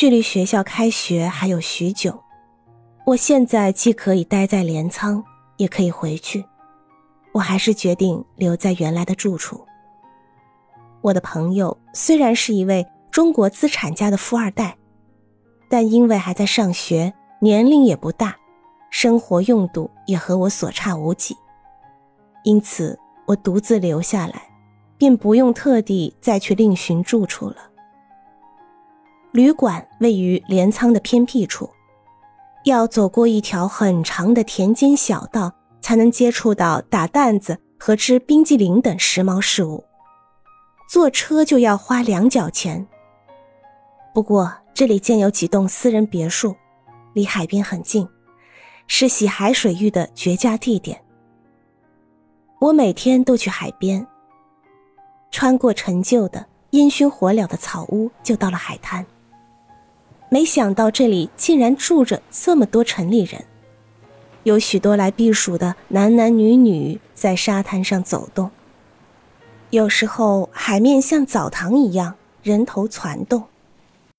距离学校开学还有许久，我现在既可以待在镰仓，也可以回去。我还是决定留在原来的住处。我的朋友虽然是一位中国资产家的富二代，但因为还在上学，年龄也不大，生活用度也和我所差无几，因此我独自留下来，便不用特地再去另寻住处了。旅馆位于镰仓的偏僻处，要走过一条很长的田间小道，才能接触到打弹子和吃冰激凌等时髦事物。坐车就要花两角钱。不过这里建有几栋私人别墅，离海边很近，是洗海水浴的绝佳地点。我每天都去海边，穿过陈旧的烟熏火燎的草屋，就到了海滩。没想到这里竟然住着这么多城里人，有许多来避暑的男男女女在沙滩上走动。有时候海面像澡堂一样人头攒动，